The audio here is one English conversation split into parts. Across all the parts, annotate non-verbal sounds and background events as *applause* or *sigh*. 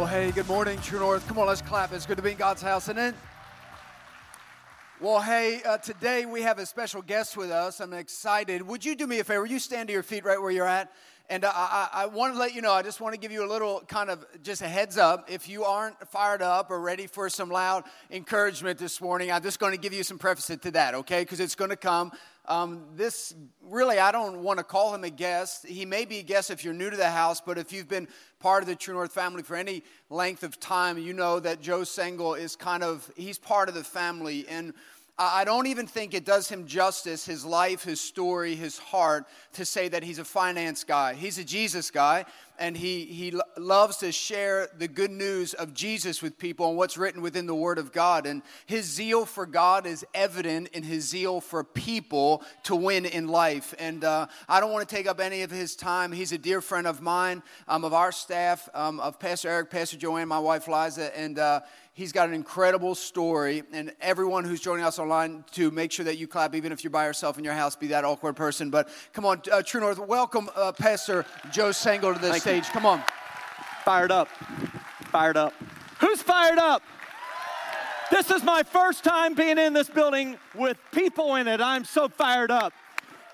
Well, hey, good morning, True North. Come on, let's clap. It's good to be in God's house, isn't it? Well, hey, uh, today we have a special guest with us. I'm excited. Would you do me a favor? You stand to your feet right where you're at. And I, I, I want to let you know, I just want to give you a little kind of just a heads up. If you aren't fired up or ready for some loud encouragement this morning, I'm just going to give you some preface to that, okay? Because it's going to come. Um, this really, I don't want to call him a guest. He may be a guest if you're new to the house, but if you've been part of the True North family for any length of time, you know that Joe Sangl is kind of, he's part of the family. And I don't even think it does him justice, his life, his story, his heart, to say that he's a finance guy. He's a Jesus guy, and he, he loves to share the good news of Jesus with people and what's written within the Word of God. And his zeal for God is evident in his zeal for people to win in life. And uh, I don't want to take up any of his time. He's a dear friend of mine, um, of our staff, um, of Pastor Eric, Pastor Joanne, my wife Liza, and uh, He's got an incredible story, and everyone who's joining us online to make sure that you clap, even if you're by yourself in your house, be that awkward person. But come on, uh, True North, welcome uh, Pastor Joe Sangl to Thank stage. Come on. Fired up. Fired up. Who's fired up? This is my first time being in this building with people in it. I'm so fired up.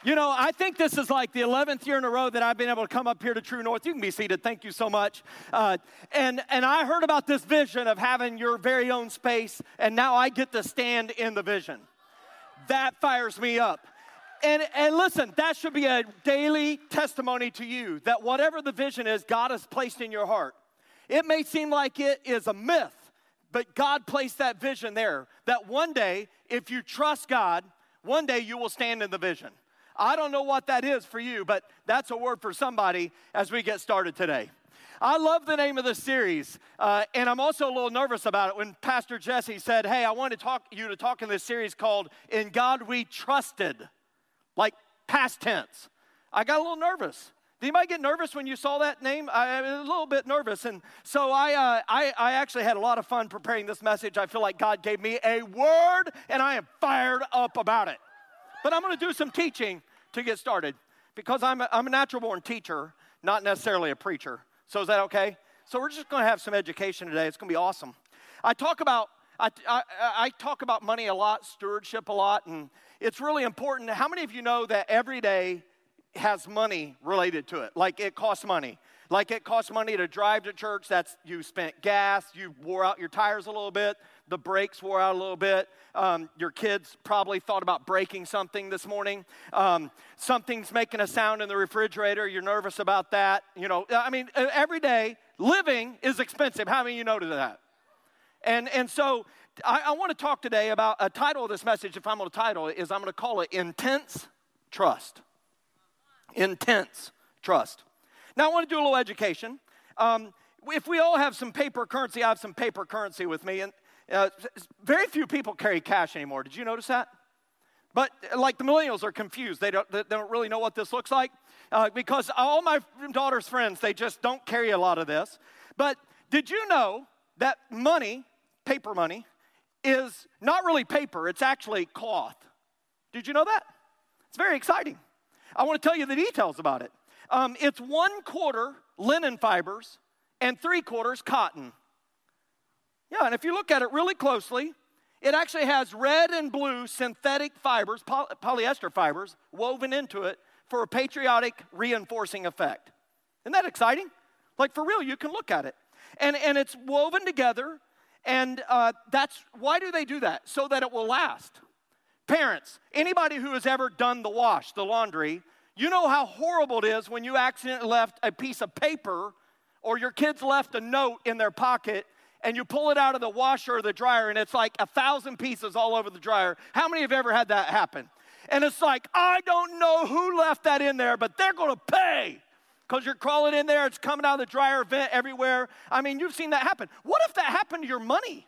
You know, I think this is like the 11th year in a row that I've been able to come up here to True North. You can be seated. Thank you so much. Uh, and, and I heard about this vision of having your very own space, and now I get to stand in the vision. That fires me up. And, and listen, that should be a daily testimony to you that whatever the vision is, God has placed in your heart. It may seem like it is a myth, but God placed that vision there. That one day, if you trust God, one day you will stand in the vision. I don't know what that is for you, but that's a word for somebody as we get started today. I love the name of the series, uh, and I'm also a little nervous about it. When Pastor Jesse said, "Hey, I want to talk you to talk in this series called "In God We Trusted," like past tense, I got a little nervous. Did anybody get nervous when you saw that name? I, was a little bit nervous, and so I, uh, I, I actually had a lot of fun preparing this message. I feel like God gave me a word, and I am fired up about it. But I'm going to do some teaching to get started because I'm a, I'm a natural born teacher, not necessarily a preacher. So is that okay? So we're just going to have some education today. It's going to be awesome. I talk about I, I, I, talk about money a lot, stewardship a lot, and it's really important. How many of you know that every day has money related to it? Like it costs money. Like it costs money to drive to church. That's you spent gas, you wore out your tires a little bit the brakes wore out a little bit. Um, your kids probably thought about breaking something this morning. Um, something's making a sound in the refrigerator. You're nervous about that. You know, I mean, every day living is expensive. How many of you noticed that? And and so I, I want to talk today about a title of this message. If I'm going to title it, is I'm going to call it intense trust. Intense trust. Now I want to do a little education. Um, if we all have some paper currency, I have some paper currency with me, and uh, very few people carry cash anymore. Did you notice that? But like the millennials are confused. They don't, they don't really know what this looks like uh, because all my daughter's friends, they just don't carry a lot of this. But did you know that money, paper money, is not really paper, it's actually cloth? Did you know that? It's very exciting. I want to tell you the details about it. Um, it's one quarter linen fibers and three quarters cotton. Yeah, and if you look at it really closely, it actually has red and blue synthetic fibers, poly- polyester fibers, woven into it for a patriotic reinforcing effect. Isn't that exciting? Like for real, you can look at it. And, and it's woven together, and uh, that's why do they do that? So that it will last. Parents, anybody who has ever done the wash, the laundry, you know how horrible it is when you accidentally left a piece of paper or your kids left a note in their pocket and you pull it out of the washer or the dryer and it's like a thousand pieces all over the dryer. How many have ever had that happen? And it's like, I don't know who left that in there, but they're to pay because you're crawling in there, it's coming out of the dryer vent everywhere. I mean, you've seen that happen. What if that happened to your money?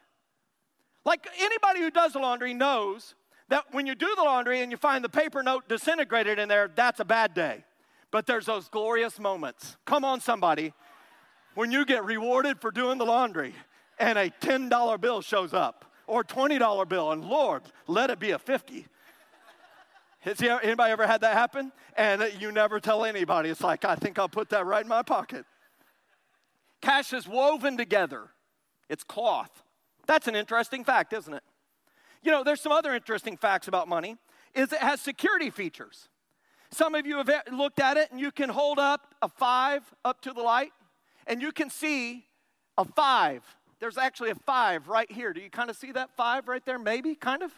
Like anybody who does laundry knows that when you do the laundry and you find the paper note disintegrated in there, that's a bad day. But there's those glorious moments. Come on, somebody. When you get rewarded for doing the laundry and a $10 bill shows up or $20 bill, and Lord, let it be a 50. Has anybody ever had that happen? And you never tell anybody. It's like, I think I'll put that right in my pocket. Cash is woven together, it's cloth. That's an interesting fact, isn't it? You know, there's some other interesting facts about money is it has security features. Some of you have looked at it and you can hold up a 5 up to the light and you can see a 5. There's actually a 5 right here. Do you kind of see that 5 right there maybe kind of?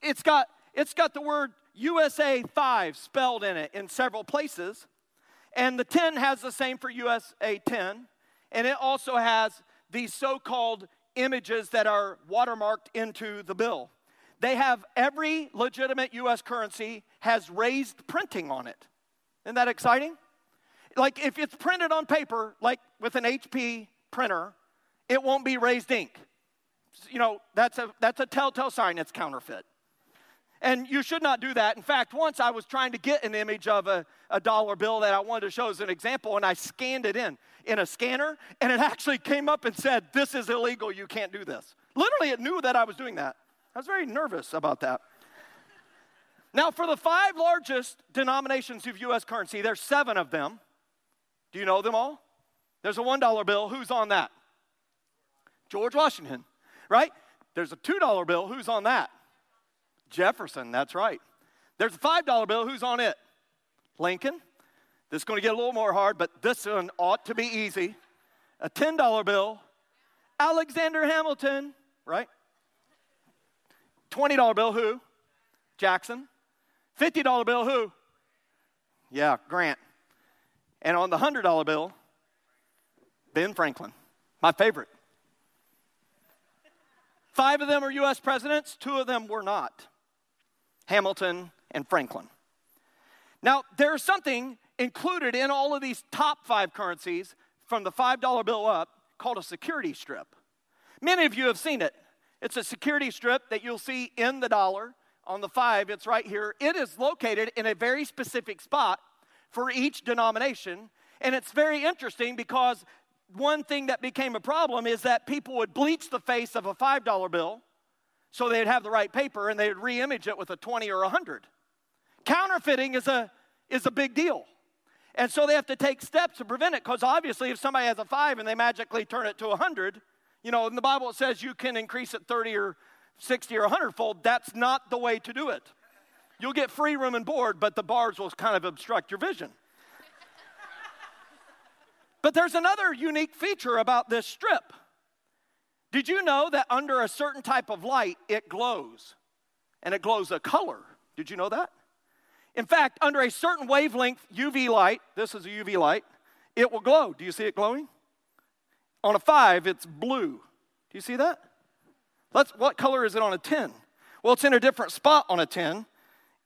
It's got it's got the word USA 5 spelled in it in several places. And the 10 has the same for USA 10. And it also has these so called images that are watermarked into the bill. They have every legitimate US currency has raised printing on it. Isn't that exciting? Like if it's printed on paper, like with an HP printer, it won't be raised ink. You know, that's a, that's a telltale sign it's counterfeit. And you should not do that. In fact, once I was trying to get an image of a, a dollar bill that I wanted to show as an example, and I scanned it in in a scanner, and it *laughs* actually came up and said, This is illegal, you can't do this. Literally, it knew that I was doing that. I was very nervous about that. *laughs* now, for the five largest denominations of US currency, there's seven of them. Do you know them all? There's a $1 bill. Who's on that? George Washington, right? There's a $2 bill. Who's on that? Jefferson, that's right. There's a $5 bill. Who's on it? Lincoln. This is going to get a little more hard, but this one ought to be easy. A $10 bill. Alexander Hamilton, right? $20 bill, who? Jackson. $50 bill, who? Yeah, Grant. And on the $100 bill, Ben Franklin, my favorite. Five of them are US presidents, two of them were not. Hamilton, and Franklin. Now, there's something included in all of these top five currencies from the $5 bill up called a security strip. Many of you have seen it. It's a security strip that you'll see in the dollar. On the five, it's right here. It is located in a very specific spot for each denomination. And it's very interesting because one thing that became a problem is that people would bleach the face of a $5 bill so they'd have the right paper and they'd re-image it with a 20 or a 100 counterfeiting is a is a big deal. And so they have to take steps to prevent it because obviously if somebody has a 5 and they magically turn it to a 100 you know in the bible it says you can increase it 30 or 60 or 100 fold that's not the way to do it. You'll get free room and board but the bars will kind of obstruct your vision. But there's another unique feature about this strip did you know that under a certain type of light, it glows? And it glows a color. Did you know that? In fact, under a certain wavelength UV light, this is a UV light, it will glow. Do you see it glowing? On a five, it's blue. Do you see that? Let's, what color is it on a 10? Well, it's in a different spot on a 10.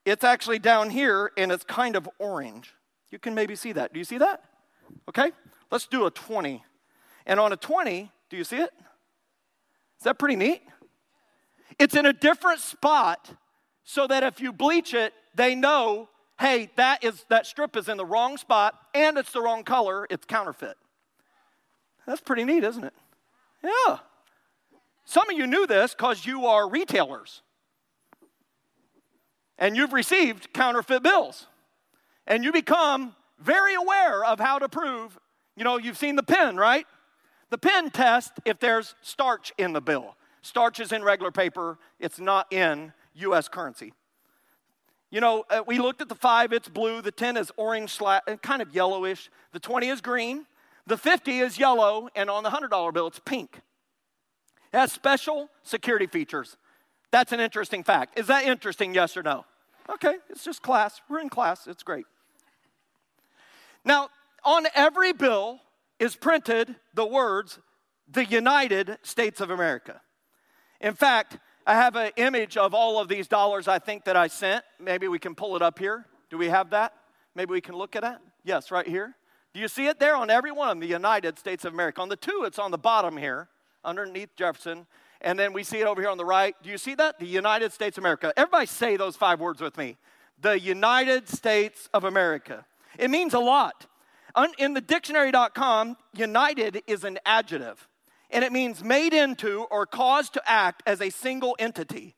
It's actually down here and it's kind of orange. You can maybe see that. Do you see that? Okay, let's do a 20. And on a 20, do you see it? Is that pretty neat? It's in a different spot so that if you bleach it, they know, hey, that is that strip is in the wrong spot and it's the wrong color, it's counterfeit. That's pretty neat, isn't it? Yeah. Some of you knew this because you are retailers. And you've received counterfeit bills. And you become very aware of how to prove, you know, you've seen the pen, right? The pen test if there's starch in the bill. Starch is in regular paper, it's not in US currency. You know, uh, we looked at the five, it's blue. The 10 is orange, uh, kind of yellowish. The 20 is green. The 50 is yellow. And on the $100 bill, it's pink. It has special security features. That's an interesting fact. Is that interesting, yes or no? Okay, it's just class. We're in class, it's great. Now, on every bill, is printed the words, the United States of America. In fact, I have an image of all of these dollars I think that I sent. Maybe we can pull it up here. Do we have that? Maybe we can look at it. Yes, right here. Do you see it there on every one of them? The United States of America. On the two, it's on the bottom here, underneath Jefferson. And then we see it over here on the right. Do you see that? The United States of America. Everybody say those five words with me. The United States of America. It means a lot. In the dictionary.com, united is an adjective, and it means made into or caused to act as a single entity,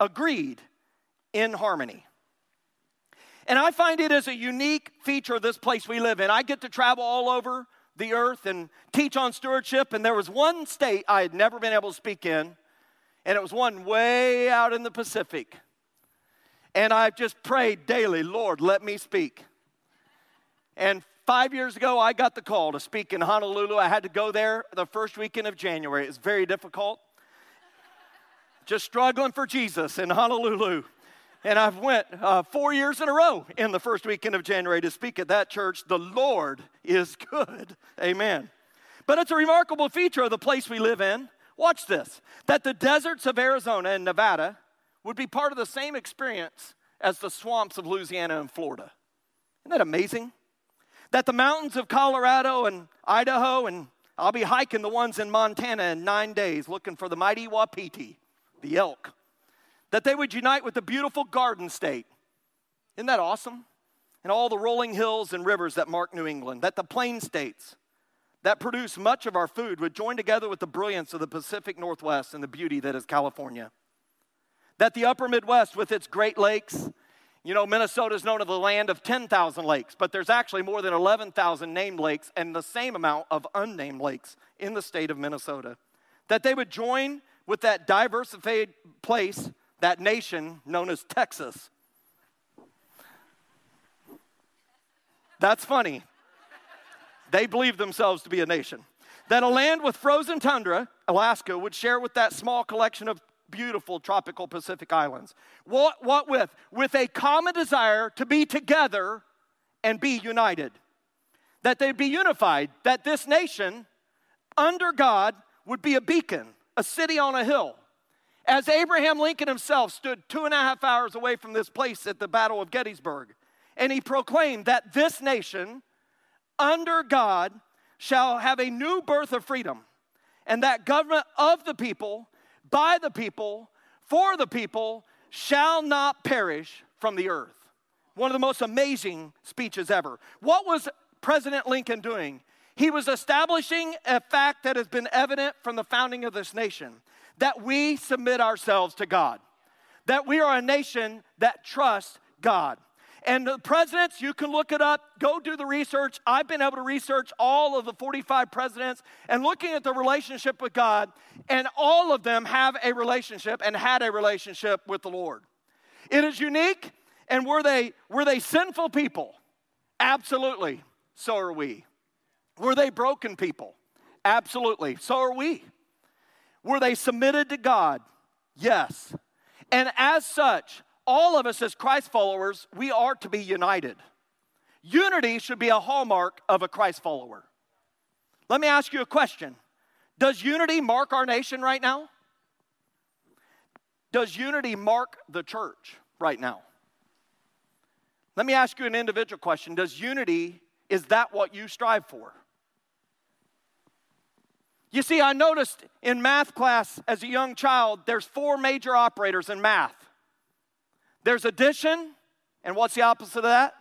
agreed, in harmony. And I find it as a unique feature of this place we live in. I get to travel all over the earth and teach on stewardship, and there was one state I had never been able to speak in, and it was one way out in the Pacific. And I've just prayed daily, Lord, let me speak. And five years ago, I got the call to speak in Honolulu. I had to go there the first weekend of January. It was very difficult. just struggling for Jesus in Honolulu. And I've went uh, four years in a row in the first weekend of January to speak at that church. The Lord is good. Amen. But it's a remarkable feature of the place we live in. Watch this that the deserts of Arizona and Nevada would be part of the same experience as the swamps of Louisiana and Florida. Isn't that amazing? That the mountains of Colorado and Idaho, and I'll be hiking the ones in Montana in nine days looking for the mighty Wapiti, the elk that they would unite with the beautiful garden state. Isn't that awesome? And all the rolling hills and rivers that mark New England, that the plain states that produce much of our food would join together with the brilliance of the Pacific Northwest and the beauty that is California. That the upper Midwest, with its great lakes, you know, Minnesota is known as the land of 10,000 lakes, but there's actually more than 11,000 named lakes and the same amount of unnamed lakes in the state of Minnesota. That they would join with that diversified place that nation known as Texas. That's funny. They believe themselves to be a nation. That a land with frozen tundra, Alaska, would share with that small collection of beautiful tropical Pacific islands. What, what with? With a common desire to be together and be united. That they'd be unified, that this nation, under God, would be a beacon, a city on a hill, as Abraham Lincoln himself stood two and a half hours away from this place at the Battle of Gettysburg, and he proclaimed that this nation, under God, shall have a new birth of freedom, and that government of the people, by the people, for the people, shall not perish from the earth. One of the most amazing speeches ever. What was President Lincoln doing? He was establishing a fact that has been evident from the founding of this nation that we submit ourselves to God, that we are a nation that trusts God. And the presidents, you can look it up, go do the research. I've been able to research all of the 45 presidents and looking at the relationship with God, and all of them have a relationship and had a relationship with the Lord. It is unique, and were they, were they sinful people? Absolutely. So are we. Were they broken people? Absolutely. So are we. Were they submitted to God? Yes. And as such, all of us as Christ followers, we are to be united. Unity should be a hallmark of a Christ follower. Let me ask you a question Does unity mark our nation right now? Does unity mark the church right now? Let me ask you an individual question Does unity, is that what you strive for? You see, I noticed in math class as a young child, there's four major operators in math. There's addition, and what's the opposite of that?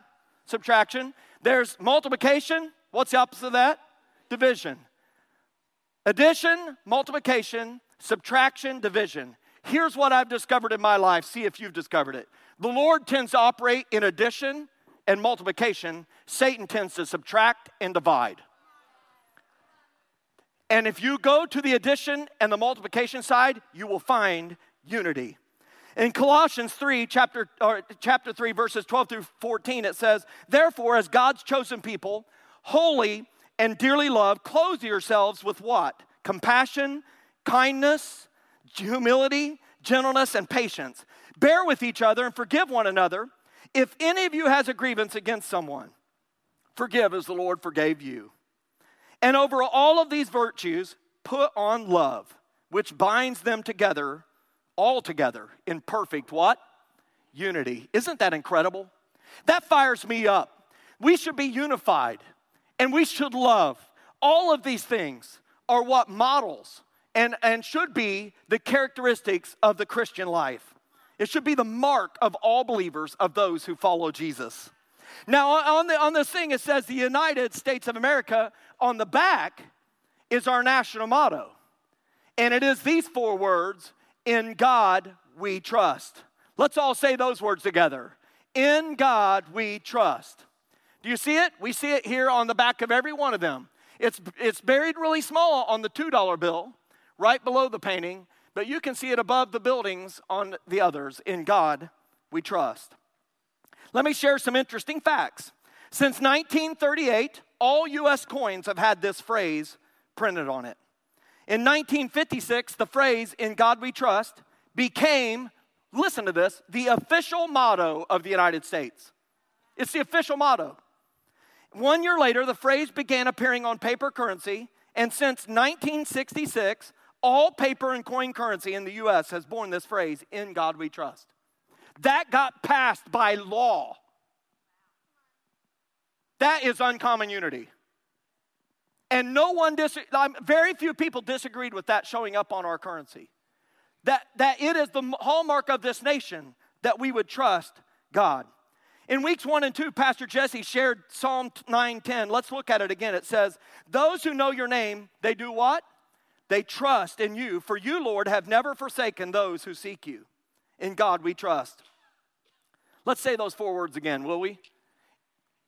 Subtraction. There's multiplication, what's the opposite of that? Division. Addition, multiplication, subtraction, division. Here's what I've discovered in my life. See if you've discovered it. The Lord tends to operate in addition and multiplication, Satan tends to subtract and divide. And if you go to the addition and the multiplication side, you will find unity. In Colossians 3, chapter, chapter 3, verses 12 through 14, it says, Therefore, as God's chosen people, holy and dearly loved, clothe yourselves with what? Compassion, kindness, humility, gentleness, and patience. Bear with each other and forgive one another. If any of you has a grievance against someone, forgive as the Lord forgave you. And over all of these virtues, put on love, which binds them together, all together, in perfect what? Unity. Isn't that incredible? That fires me up. We should be unified and we should love. All of these things are what models and, and should be the characteristics of the Christian life. It should be the mark of all believers, of those who follow Jesus. Now, on, the, on this thing, it says the United States of America. On the back is our national motto. And it is these four words In God we trust. Let's all say those words together. In God we trust. Do you see it? We see it here on the back of every one of them. It's, it's buried really small on the $2 bill, right below the painting, but you can see it above the buildings on the others. In God, we trust. Let me share some interesting facts. Since 1938, all US coins have had this phrase printed on it. In 1956, the phrase, In God We Trust, became, listen to this, the official motto of the United States. It's the official motto. One year later, the phrase began appearing on paper currency, and since 1966, all paper and coin currency in the US has borne this phrase, In God We Trust. That got passed by law. That is uncommon unity. And no one, dis- very few people disagreed with that showing up on our currency. That, that it is the hallmark of this nation that we would trust God. In weeks one and two, Pastor Jesse shared Psalm 9:10. Let's look at it again. It says, Those who know your name, they do what? They trust in you, for you, Lord, have never forsaken those who seek you. In God we trust. Let's say those four words again, will we?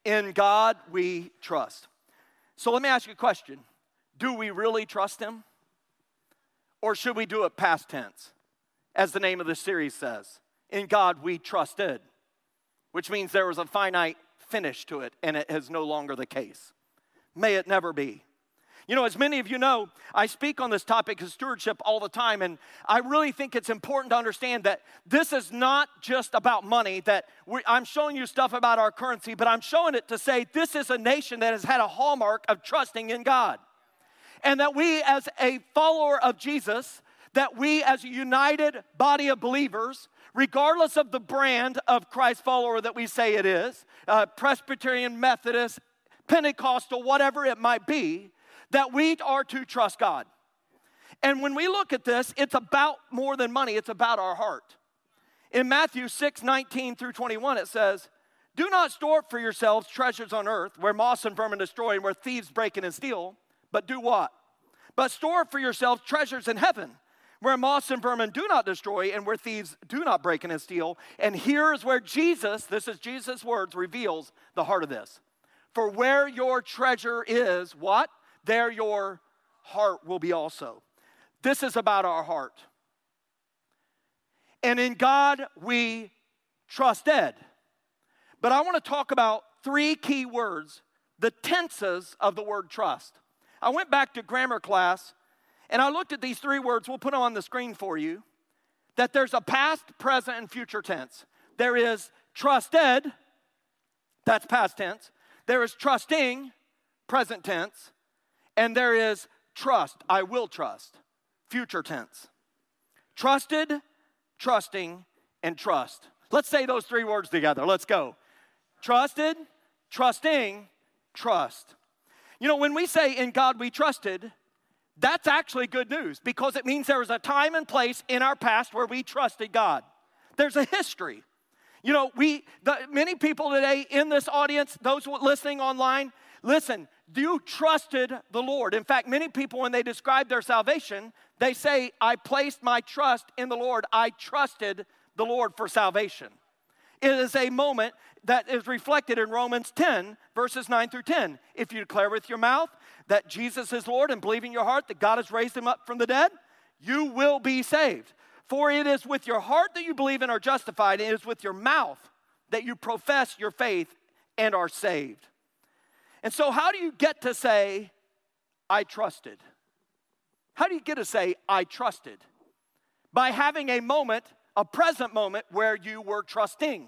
In God we trust. So let me ask you a question Do we really trust Him? Or should we do it past tense, as the name of the series says? In God we trusted, which means there was a finite finish to it, and it is no longer the case. May it never be. You know, as many of you know, I speak on this topic of stewardship all the time, and I really think it's important to understand that this is not just about money, that we, I'm showing you stuff about our currency, but I'm showing it to say this is a nation that has had a hallmark of trusting in God. And that we, as a follower of Jesus, that we, as a united body of believers, regardless of the brand of Christ follower that we say it is, uh, Presbyterian, Methodist, Pentecostal, whatever it might be, that we are to trust God. And when we look at this, it's about more than money, it's about our heart. In Matthew 6 19 through 21, it says, Do not store up for yourselves treasures on earth where moss and vermin destroy and where thieves break in and steal, but do what? But store up for yourselves treasures in heaven where moss and vermin do not destroy and where thieves do not break in and steal. And here is where Jesus, this is Jesus' words, reveals the heart of this. For where your treasure is, what? There your heart will be also. This is about our heart. And in God we trusted. But I want to talk about three key words, the tenses of the word trust. I went back to grammar class and I looked at these three words. We'll put them on the screen for you. That there's a past, present, and future tense. There is trusted, that's past tense. There is trusting, present tense. And there is trust. I will trust. Future tense. Trusted, trusting, and trust. Let's say those three words together. Let's go. Trusted, trusting, trust. You know, when we say in God we trusted, that's actually good news because it means there was a time and place in our past where we trusted God. There's a history. You know, we, the, many people today in this audience, those listening online, listen, you trusted the Lord. In fact, many people, when they describe their salvation, they say, I placed my trust in the Lord. I trusted the Lord for salvation. It is a moment that is reflected in Romans 10, verses 9 through 10. If you declare with your mouth that Jesus is Lord and believe in your heart that God has raised him up from the dead, you will be saved. For it is with your heart that you believe and are justified, and it is with your mouth that you profess your faith and are saved. And so, how do you get to say, I trusted? How do you get to say, I trusted? By having a moment, a present moment, where you were trusting.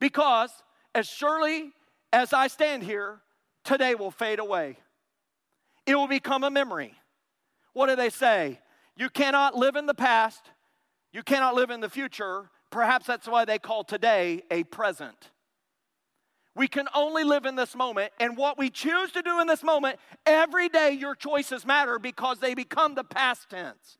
Because as surely as I stand here, today will fade away. It will become a memory. What do they say? You cannot live in the past, you cannot live in the future. Perhaps that's why they call today a present. We can only live in this moment, and what we choose to do in this moment, every day your choices matter because they become the past tense.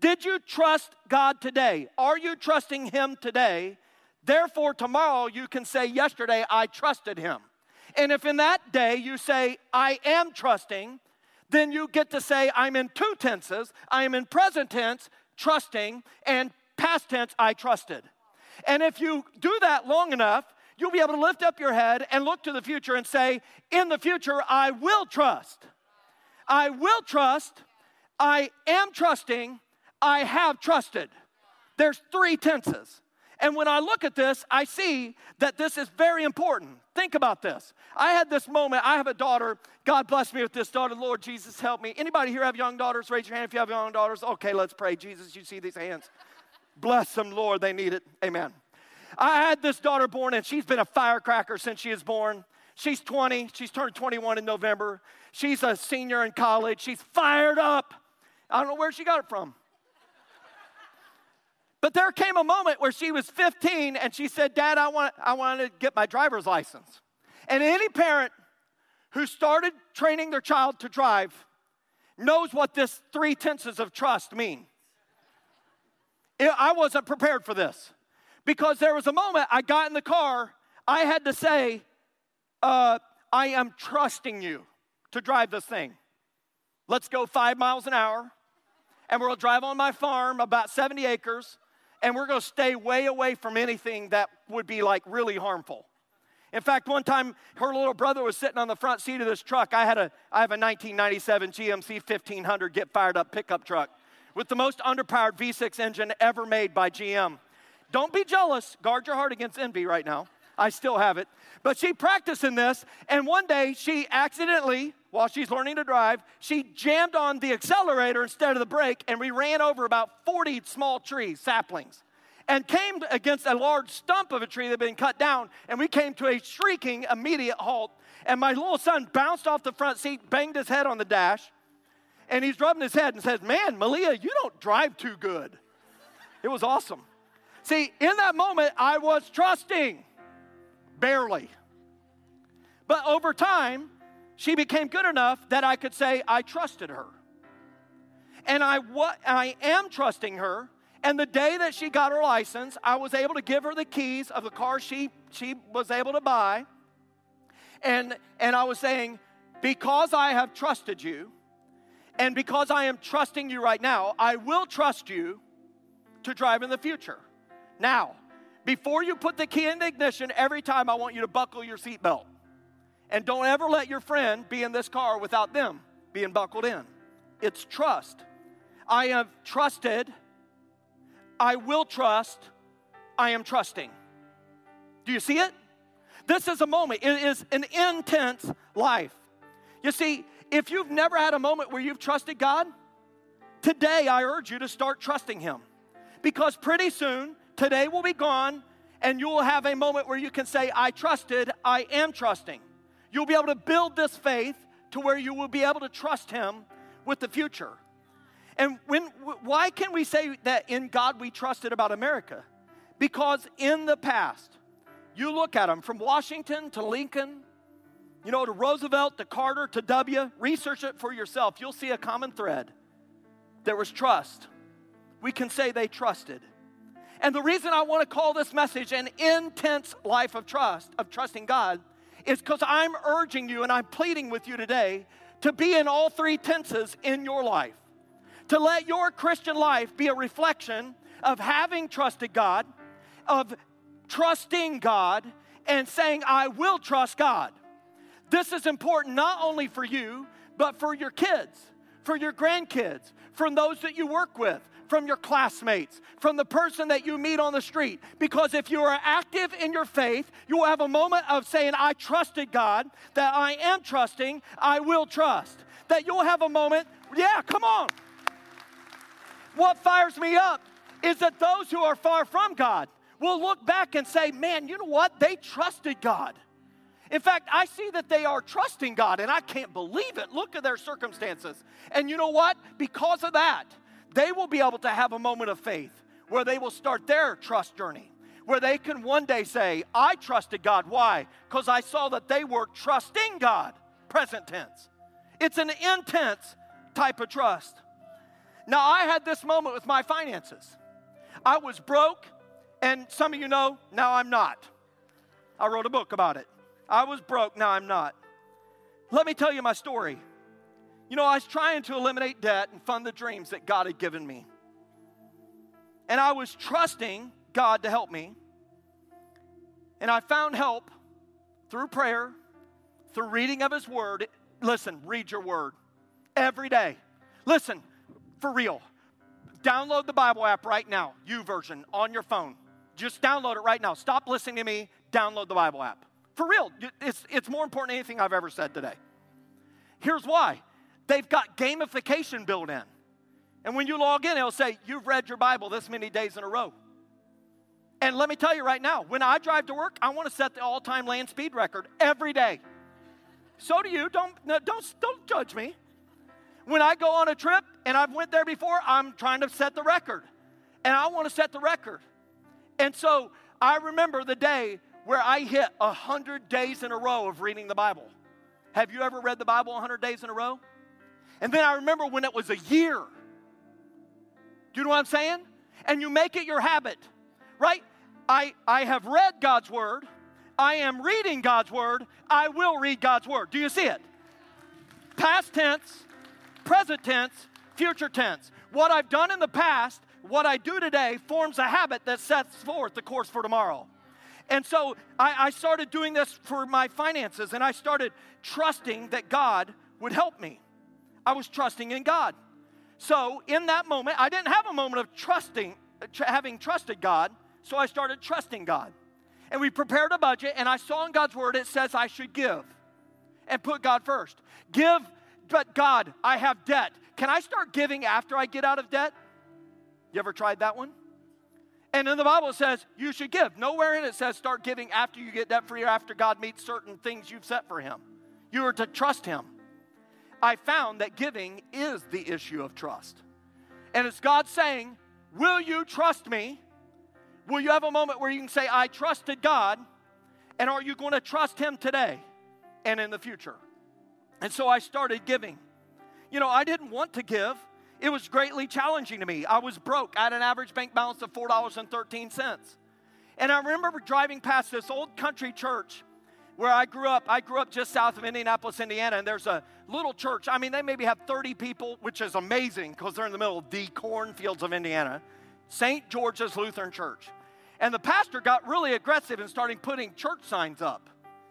Did you trust God today? Are you trusting Him today? Therefore, tomorrow you can say, Yesterday I trusted Him. And if in that day you say, I am trusting, then you get to say, I'm in two tenses. I am in present tense, trusting, and past tense, I trusted. And if you do that long enough, you'll be able to lift up your head and look to the future and say, In the future, I will trust. I will trust. I am trusting. I have trusted. There's three tenses. And when I look at this, I see that this is very important. Think about this. I had this moment. I have a daughter. God bless me with this daughter. Lord Jesus, help me. Anybody here have young daughters? Raise your hand if you have young daughters. Okay, let's pray. Jesus, you see these hands. Bless them, Lord. They need it. Amen. I had this daughter born, and she's been a firecracker since she was born. She's 20. She's turned 21 in November. She's a senior in college. She's fired up. I don't know where she got it from. But there came a moment where she was 15 and she said, Dad, I want, I want to get my driver's license. And any parent who started training their child to drive knows what this three tenses of trust mean. I wasn't prepared for this because there was a moment I got in the car, I had to say, uh, I am trusting you to drive this thing. Let's go five miles an hour, and we'll drive on my farm about 70 acres and we're to stay way away from anything that would be like really harmful. In fact, one time her little brother was sitting on the front seat of this truck. I had a I have a 1997 GMC 1500 get fired up pickup truck with the most underpowered V6 engine ever made by GM. Don't be jealous. Guard your heart against envy right now. I still have it. But she practiced in this, and one day she accidentally, while she's learning to drive, she jammed on the accelerator instead of the brake, and we ran over about 40 small trees, saplings, and came against a large stump of a tree that had been cut down, and we came to a shrieking immediate halt. And my little son bounced off the front seat, banged his head on the dash, and he's rubbing his head and says, Man, Malia, you don't drive too good. It was awesome. See, in that moment, I was trusting barely. But over time, she became good enough that I could say I trusted her. And I, what, I am trusting her. And the day that she got her license, I was able to give her the keys of the car she, she was able to buy. And, and I was saying, because I have trusted you, and because I am trusting you right now, I will trust you to drive in the future. Now, before you put the key in the ignition, every time I want you to buckle your seatbelt. And don't ever let your friend be in this car without them being buckled in. It's trust. I have trusted. I will trust. I am trusting. Do you see it? This is a moment. It is an intense life. You see, if you've never had a moment where you've trusted God, today I urge you to start trusting Him. Because pretty soon Today will be gone, and you will have a moment where you can say, I trusted, I am trusting. You'll be able to build this faith to where you will be able to trust Him with the future. And when, why can we say that in God we trusted about America? Because in the past, you look at them from Washington to Lincoln, you know, to Roosevelt to Carter to W, research it for yourself. You'll see a common thread. There was trust. We can say they trusted. And the reason I want to call this message an intense life of trust, of trusting God, is because I'm urging you and I'm pleading with you today to be in all three tenses in your life. To let your Christian life be a reflection of having trusted God, of trusting God, and saying, I will trust God. This is important not only for you, but for your kids, for your grandkids, for those that you work with, from your classmates, from the person that you meet on the street. Because if you are active in your faith, you will have a moment of saying, I trusted God, that I am trusting, I will trust. That you'll have a moment, yeah, come on. What fires me up is that those who are far from God will look back and say, man, you know what? They trusted God. In fact, I see that they are trusting God, and I can't believe it. Look at their circumstances. And you know what? Because of that, they will be able to have a moment of faith where they will start their trust journey, where they can one day say, I trusted God. Why? Because I saw that they were trusting God, present tense. It's an intense type of trust. Now, I had this moment with my finances. I was broke, and some of you know, now I'm not. I wrote a book about it. I was broke, now I'm not. Let me tell you my story. You know, I was trying to eliminate debt and fund the dreams that God had given me. And I was trusting God to help me. And I found help through prayer, through reading of His Word. Listen, read your Word every day. Listen, for real. Download the Bible app right now, YouVersion, on your phone. Just download it right now. Stop listening to me, download the Bible app. For real, it's, it's more important than anything I've ever said today. Here's why they've got gamification built in. And when you log in, it'll say, You've read your Bible this many days in a row. And let me tell you right now, when I drive to work, I want to set the all time land speed record every day. So do you. Don't, don't, don't judge me. When I go on a trip and I've went there before, I'm trying to set the record. And I want to set the record. And so I remember the day where I hit 100 days in a row of reading the Bible. Have you ever read the Bible 100 days in a row? And then I remember when it was a year. Do you know what I'm saying? And you make it your habit, right? I, I have read God's word. I am reading God's word. I will read God's word. Do you see it? Past tense, present tense, future tense. What I've done in the past, what I do today, forms a habit that sets forth the course for tomorrow. And so I, I started doing this for my finances and I started trusting that God would help me. I was trusting in God. So in that moment, I didn't have a moment of trusting, tr- having trusted God, so I started trusting God. And we prepared a budget, and I saw in God's word it says I should give and put God first. Give, but God, I have debt. Can I start giving after I get out of debt? You ever tried that one? And in the Bible it says you should give. Nowhere in it says start giving after you get debt free or after God meets certain things you've set for Him. You are to trust Him. I found that giving is the issue of trust. And it's God saying, Will you trust me? Will you have a moment where you can say, I trusted God? And are you going to trust Him today and in the future? And so I started giving. You know, I didn't want to give, it was greatly challenging to me. I was broke. I had an average bank balance of $4.13. And I remember driving past this old country church where I grew up. I grew up just south of Indianapolis, Indiana, and there's a little church. I mean, they maybe have 30 people, which is amazing because they're in the middle of the cornfields of Indiana. St. George's Lutheran Church. And the pastor got really aggressive and started putting church signs up.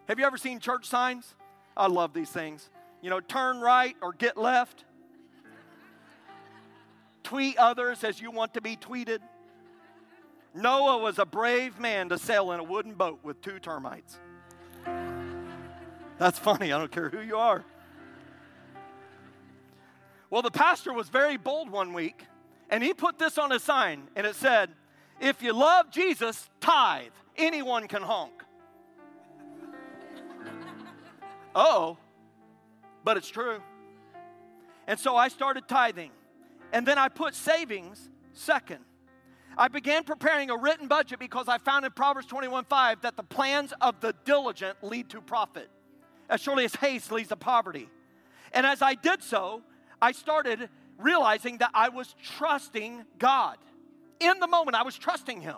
Have you ever seen church signs? I love these things. You know, turn right or get left. Tweet others as you want to be tweeted. Noah was a brave man to sail in a wooden boat with two termites. That's funny. I don't care who you are. Well, the pastor was very bold one week, and he put this on a sign, and it said, If you love Jesus, tithe. Anyone can honk. oh, but it's true. And so I started tithing. And then I put savings second. I began preparing a written budget because I found in Proverbs 21 5 that the plans of the diligent lead to profit, as surely as haste leads to poverty. And as I did so, I started realizing that I was trusting God. In the moment, I was trusting Him.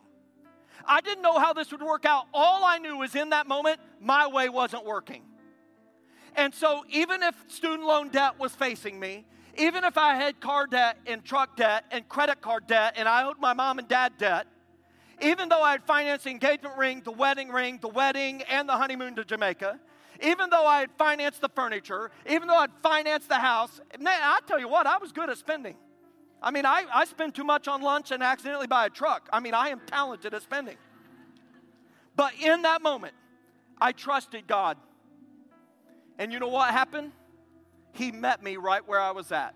I didn't know how this would work out. All I knew was in that moment, my way wasn't working. And so, even if student loan debt was facing me, even if I had car debt and truck debt and credit card debt and I owed my mom and dad debt, even though I had financed the engagement ring, the wedding ring, the wedding, and the honeymoon to Jamaica, even though I had financed the furniture, even though I'd financed the house, man, I tell you what, I was good at spending. I mean, I, I spend too much on lunch and accidentally buy a truck. I mean, I am talented at spending. But in that moment, I trusted God. And you know what happened? He met me right where I was at.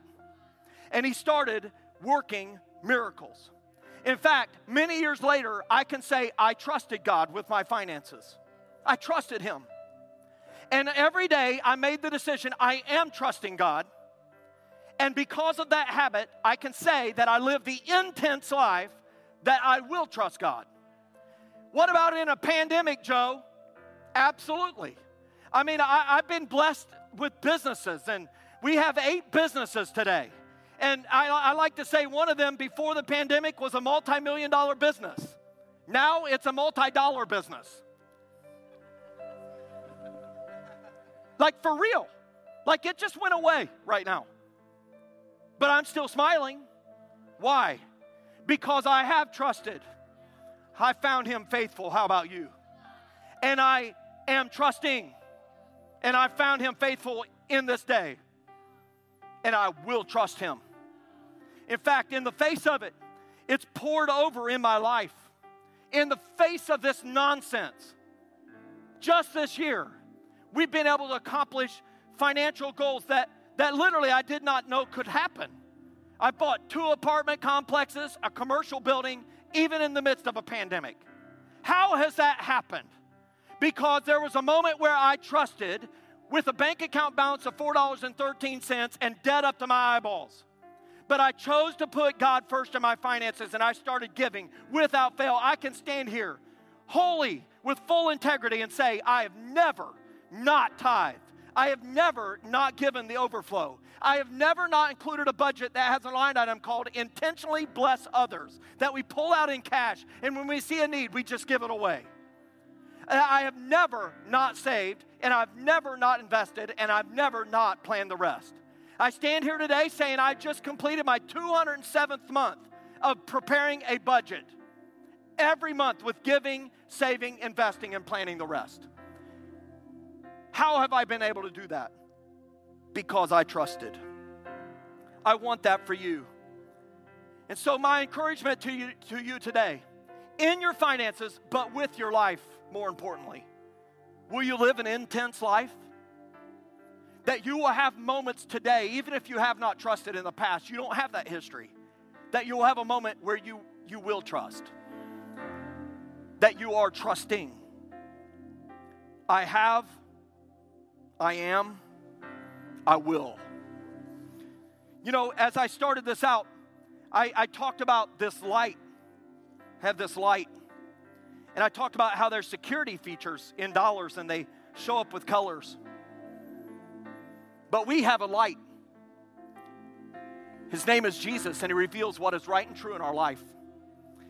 And He started working miracles. In fact, many years later, I can say I trusted God with my finances. I trusted Him. And every day I made the decision I am trusting God. And because of that habit, I can say that I live the intense life that I will trust God. What about in a pandemic, Joe? Absolutely. I mean, I, have been blessed with businesses, and we have eight businesses today. And I, I like to say one of them before the pandemic was a multi million dollar business. Now it's a multi dollar business. Like for real. Like it just went away right now. But I'm still smiling. Why? Because I have trusted. I found him faithful. How about you? And I am trusting. And I found him faithful in this day. And I will trust him. In fact, in the face of it, it's poured over in my life. In the face of this nonsense, just this year, we've been able to accomplish financial goals that, that literally I did not know could happen. I bought two apartment complexes, a commercial building, even in the midst of a pandemic. How has that happened? Because there was a moment where I trusted with a bank account balance of $4.13 and debt up to my eyeballs. But I chose to put God first in my finances and I started giving without fail. I can stand here holy with full integrity and say, I have never not tithed. I have never not given the overflow. I have never not included a budget that has a line item called intentionally bless others that we pull out in cash and when we see a need, we just give it away. I have never not saved and I've never not invested and I've never not planned the rest. I stand here today saying I just completed my 207th month of preparing a budget every month with giving, saving, investing, and planning the rest. How have I been able to do that? Because I trusted. I want that for you. And so, my encouragement to you, to you today in your finances, but with your life, more importantly, will you live an intense life? That you will have moments today, even if you have not trusted in the past, you don't have that history, that you will have a moment where you, you will trust, that you are trusting. I have I am, I will. You know, as I started this out, I, I talked about this light, have this light. And I talked about how there's security features in dollars and they show up with colors. But we have a light. His name is Jesus, and he reveals what is right and true in our life.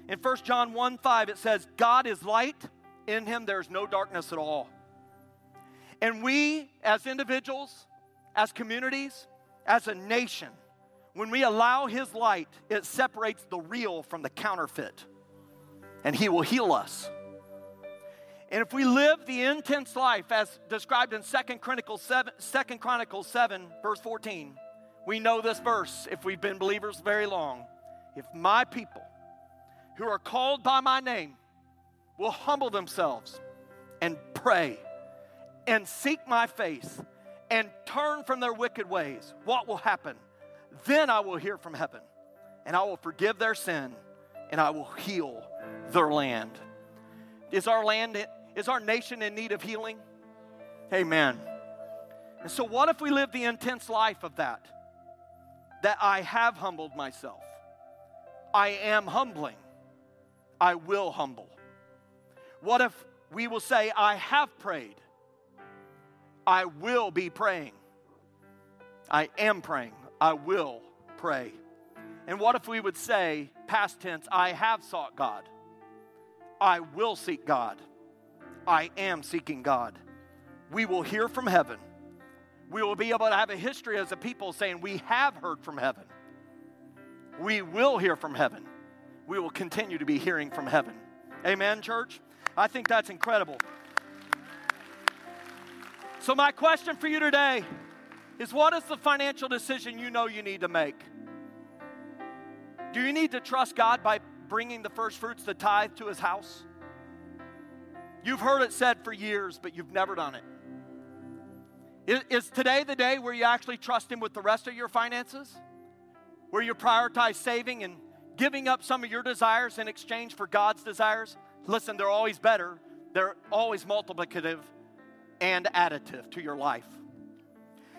In 1 John 1 5, it says, God is light, in him there's no darkness at all. And we, as individuals, as communities, as a nation, when we allow His light, it separates the real from the counterfeit. And He will heal us. And if we live the intense life as described in 2 Chronicles 7, 2 Chronicles 7, verse 14, we know this verse if we've been believers very long. If my people who are called by my name will humble themselves and pray and seek my face and turn from their wicked ways, what will happen? Then I will hear from heaven and I will forgive their sin and I will heal their land. Is our land, is our nation in need of healing? Amen. And so, what if we live the intense life of that? That I have humbled myself. I am humbling. I will humble. What if we will say, I have prayed? I will be praying. I am praying. I will pray. And what if we would say, past tense, I have sought God. I will seek God. I am seeking God. We will hear from heaven. We will be able to have a history as a people saying, We have heard from heaven. We will hear from heaven. We will continue to be hearing from heaven. Amen, church? I think that's incredible. So, my question for you today is what is the financial decision you know you need to make? Do you need to trust God by bringing the first fruits, the tithe, to his house? You've heard it said for years, but you've never done it. Is today the day where you actually trust him with the rest of your finances? Where you prioritize saving and giving up some of your desires in exchange for God's desires? Listen, they're always better, they're always multiplicative, and additive to your life.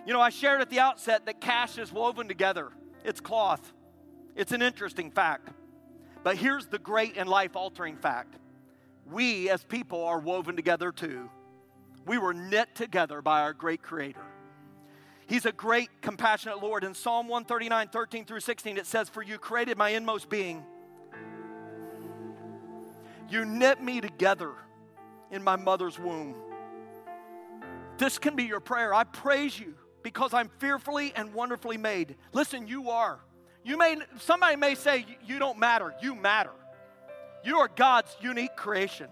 You know, I shared at the outset that cash is woven together, it's cloth. It's an interesting fact. But here's the great and life altering fact we as people are woven together too. We were knit together by our great Creator. He's a great, compassionate Lord. In Psalm 139, 13 through 16, it says, For you created my inmost being. You knit me together in my mother's womb. This can be your prayer. I praise you because I'm fearfully and wonderfully made. Listen, you are. You may somebody may say you don't matter. You matter. You are God's unique creation.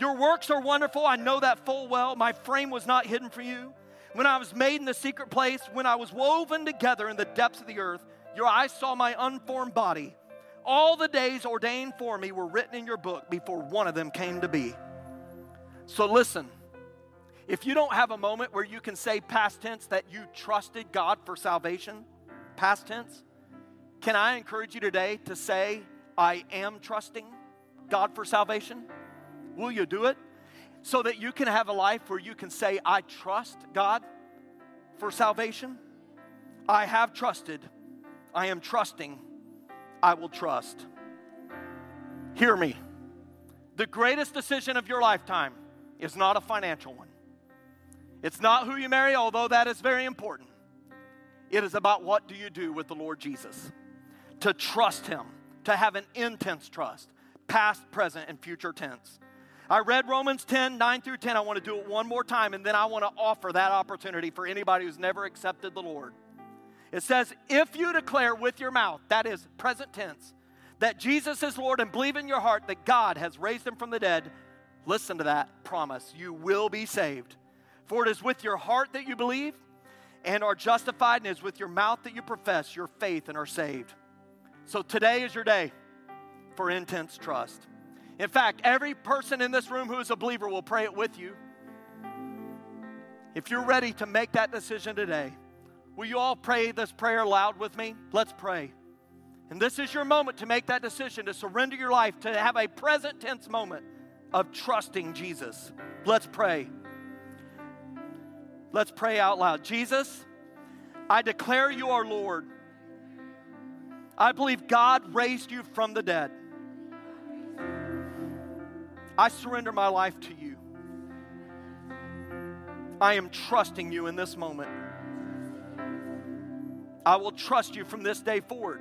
Your works are wonderful. I know that full well. My frame was not hidden for you. When I was made in the secret place, when I was woven together in the depths of the earth, your eyes saw my unformed body. All the days ordained for me were written in your book before one of them came to be. So listen, if you don't have a moment where you can say past tense that you trusted God for salvation, past tense, can I encourage you today to say, I am trusting God for salvation? Will you do it? So that you can have a life where you can say, I trust God for salvation. I have trusted. I am trusting. I will trust. Hear me. The greatest decision of your lifetime is not a financial one. It's not who you marry, although that is very important. It is about what do you do with the Lord Jesus. To trust Him, to have an intense trust, past, present, and future tense. I read Romans 10, 9 through 10. I want to do it one more time, and then I want to offer that opportunity for anybody who's never accepted the Lord. It says, If you declare with your mouth, that is present tense, that Jesus is Lord and believe in your heart that God has raised him from the dead, listen to that promise. You will be saved. For it is with your heart that you believe and are justified, and it is with your mouth that you profess your faith and are saved. So today is your day for intense trust. In fact, every person in this room who is a believer will pray it with you. If you're ready to make that decision today, will you all pray this prayer loud with me? Let's pray. And this is your moment to make that decision, to surrender your life, to have a present tense moment of trusting Jesus. Let's pray. Let's pray out loud. Jesus, I declare you are Lord. I believe God raised you from the dead. I surrender my life to you. I am trusting you in this moment. I will trust you from this day forward.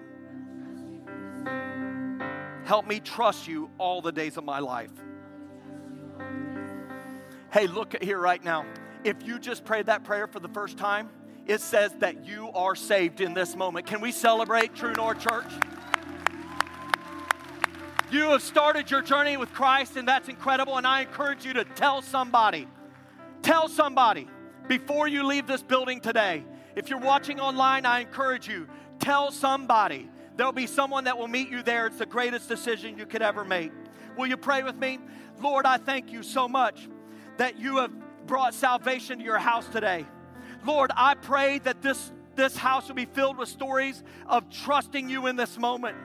Help me trust you all the days of my life. Hey, look here right now. If you just prayed that prayer for the first time, it says that you are saved in this moment. Can we celebrate True North Church? You have started your journey with Christ, and that's incredible. And I encourage you to tell somebody, tell somebody before you leave this building today. If you're watching online, I encourage you, tell somebody. There'll be someone that will meet you there. It's the greatest decision you could ever make. Will you pray with me? Lord, I thank you so much that you have brought salvation to your house today. Lord, I pray that this, this house will be filled with stories of trusting you in this moment.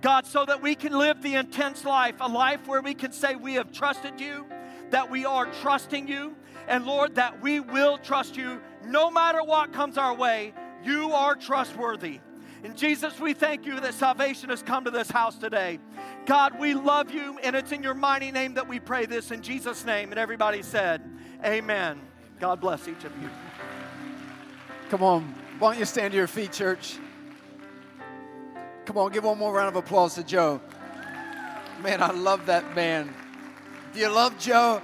God, so that we can live the intense life, a life where we can say we have trusted you, that we are trusting you, and Lord, that we will trust you no matter what comes our way. You are trustworthy. And Jesus, we thank you that salvation has come to this house today. God, we love you, and it's in your mighty name that we pray this in Jesus' name. And everybody said, Amen. God bless each of you. Come on. Why don't you stand to your feet, church? Come on, give one more round of applause to Joe. Man, I love that man. Do you love Joe?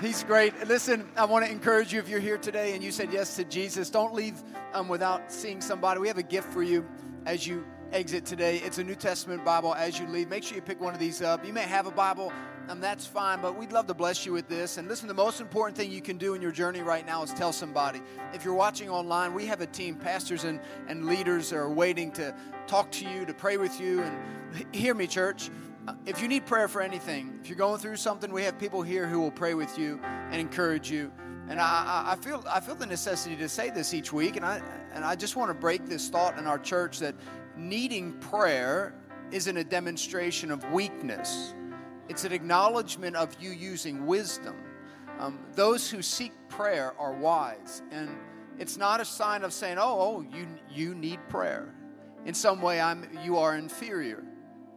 He's great. Listen, I want to encourage you if you're here today and you said yes to Jesus, don't leave um, without seeing somebody. We have a gift for you as you exit today. It's a New Testament Bible as you leave. Make sure you pick one of these up. You may have a Bible, um, that's fine, but we'd love to bless you with this. And listen, the most important thing you can do in your journey right now is tell somebody. If you're watching online, we have a team, pastors and, and leaders are waiting to talk to you, to pray with you. And hear me, church. Uh, if you need prayer for anything, if you're going through something, we have people here who will pray with you and encourage you. And I, I, feel I feel the necessity to say this each week, and I and I just want to break this thought in our church that needing prayer isn't a demonstration of weakness. It's an acknowledgement of you using wisdom. Um, those who seek prayer are wise, and it's not a sign of saying, "Oh, oh, you you need prayer." In some way, I'm you are inferior.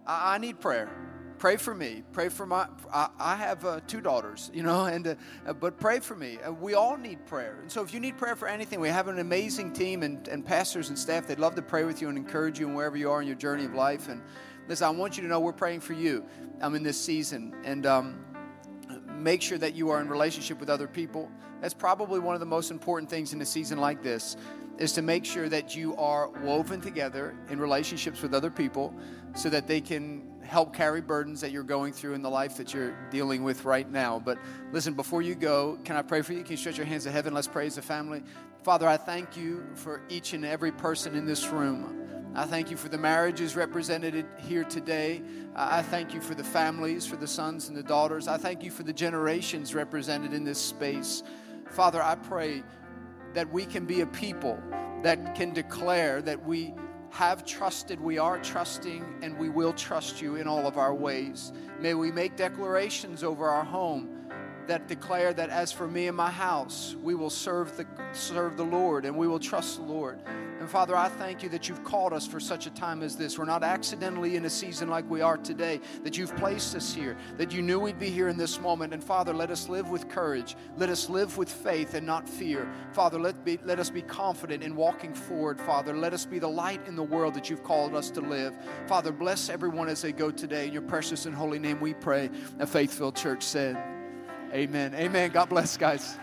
I, I need prayer. Pray for me. Pray for my. I, I have uh, two daughters, *laughs* you know, and uh, but pray for me. Uh, we all need prayer, and so if you need prayer for anything, we have an amazing team and, and pastors and staff. They'd love to pray with you and encourage you in wherever you are in your journey of life. And listen, I want you to know we're praying for you um, in this season. And um, make sure that you are in relationship with other people. That's probably one of the most important things in a season like this is to make sure that you are woven together in relationships with other people so that they can help carry burdens that you're going through in the life that you're dealing with right now. But listen, before you go, can I pray for you? Can you stretch your hands to heaven? Let's pray as a family. Father, I thank you for each and every person in this room. I thank you for the marriages represented here today. I thank you for the families, for the sons and the daughters. I thank you for the generations represented in this space. Father, I pray that we can be a people that can declare that we have trusted, we are trusting, and we will trust you in all of our ways. May we make declarations over our home that declare that as for me and my house, we will serve the, serve the Lord and we will trust the Lord. And Father, I thank you that you've called us for such a time as this. We're not accidentally in a season like we are today, that you've placed us here, that you knew we'd be here in this moment. And Father, let us live with courage. Let us live with faith and not fear. Father, let, be, let us be confident in walking forward, Father. Let us be the light in the world that you've called us to live. Father, bless everyone as they go today. In your precious and holy name we pray. A faithful church said, Amen. Amen. God bless, guys.